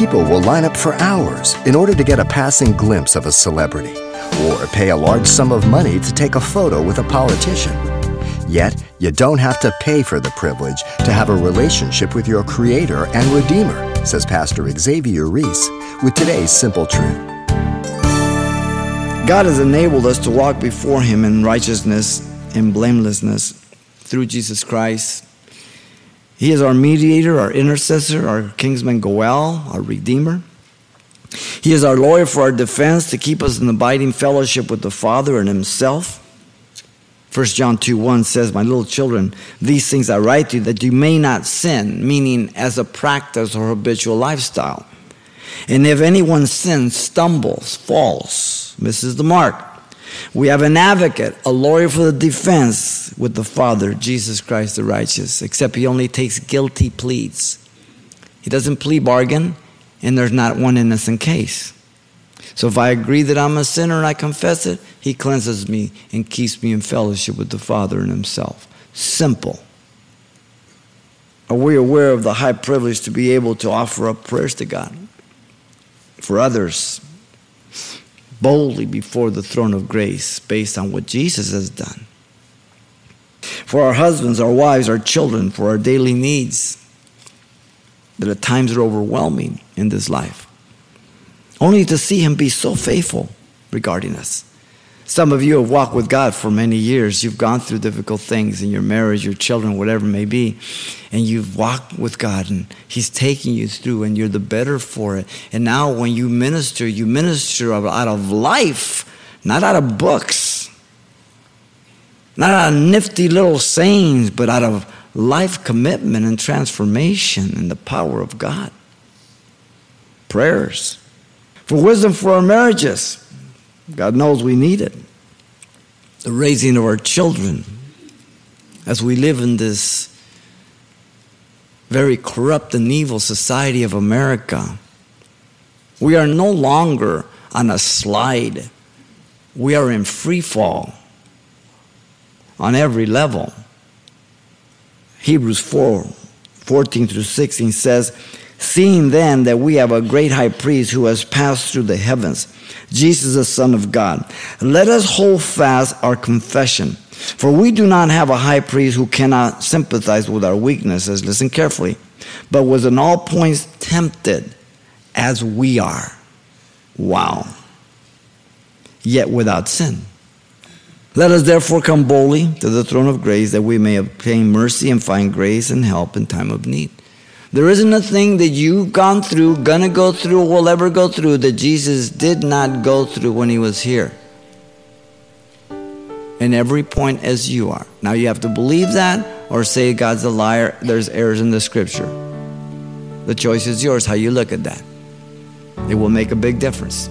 People will line up for hours in order to get a passing glimpse of a celebrity or pay a large sum of money to take a photo with a politician. Yet, you don't have to pay for the privilege to have a relationship with your Creator and Redeemer, says Pastor Xavier Reese with today's Simple Truth. God has enabled us to walk before Him in righteousness and blamelessness through Jesus Christ. He is our mediator, our intercessor, our kinsman Goel, our redeemer. He is our lawyer for our defense to keep us in abiding fellowship with the Father and Himself. 1 John 2 1 says, My little children, these things I write to you that you may not sin, meaning as a practice or habitual lifestyle. And if anyone sins, stumbles, falls, misses the mark, we have an advocate, a lawyer for the defense with the Father, Jesus Christ the righteous, except he only takes guilty pleas. He doesn't plea bargain, and there's not one innocent case. So if I agree that I'm a sinner and I confess it, he cleanses me and keeps me in fellowship with the Father and himself. Simple. Are we aware of the high privilege to be able to offer up prayers to God for others boldly before the throne of grace based on what Jesus has done? For our husbands, our wives, our children, for our daily needs that at times are overwhelming in this life only to see Him be so faithful regarding us. Some of you have walked with God for many years. You've gone through difficult things in your marriage, your children, whatever it may be. And you've walked with God and He's taking you through and you're the better for it. And now when you minister, you minister out of life, not out of books, not out of nifty little sayings, but out of life commitment and transformation and the power of God. Prayers for wisdom for our marriages. God knows we need it. The raising of our children as we live in this very corrupt and evil society of America. We are no longer on a slide. We are in free fall on every level. Hebrews 4 14 through 16 says, Seeing then that we have a great high priest who has passed through the heavens, Jesus, the Son of God, let us hold fast our confession. For we do not have a high priest who cannot sympathize with our weaknesses, listen carefully, but was in all points tempted as we are. Wow. Yet without sin. Let us therefore come boldly to the throne of grace that we may obtain mercy and find grace and help in time of need. There isn't a thing that you've gone through, gonna go through, will ever go through that Jesus did not go through when he was here. In every point as you are. Now you have to believe that or say God's a liar, there's errors in the scripture. The choice is yours how you look at that. It will make a big difference.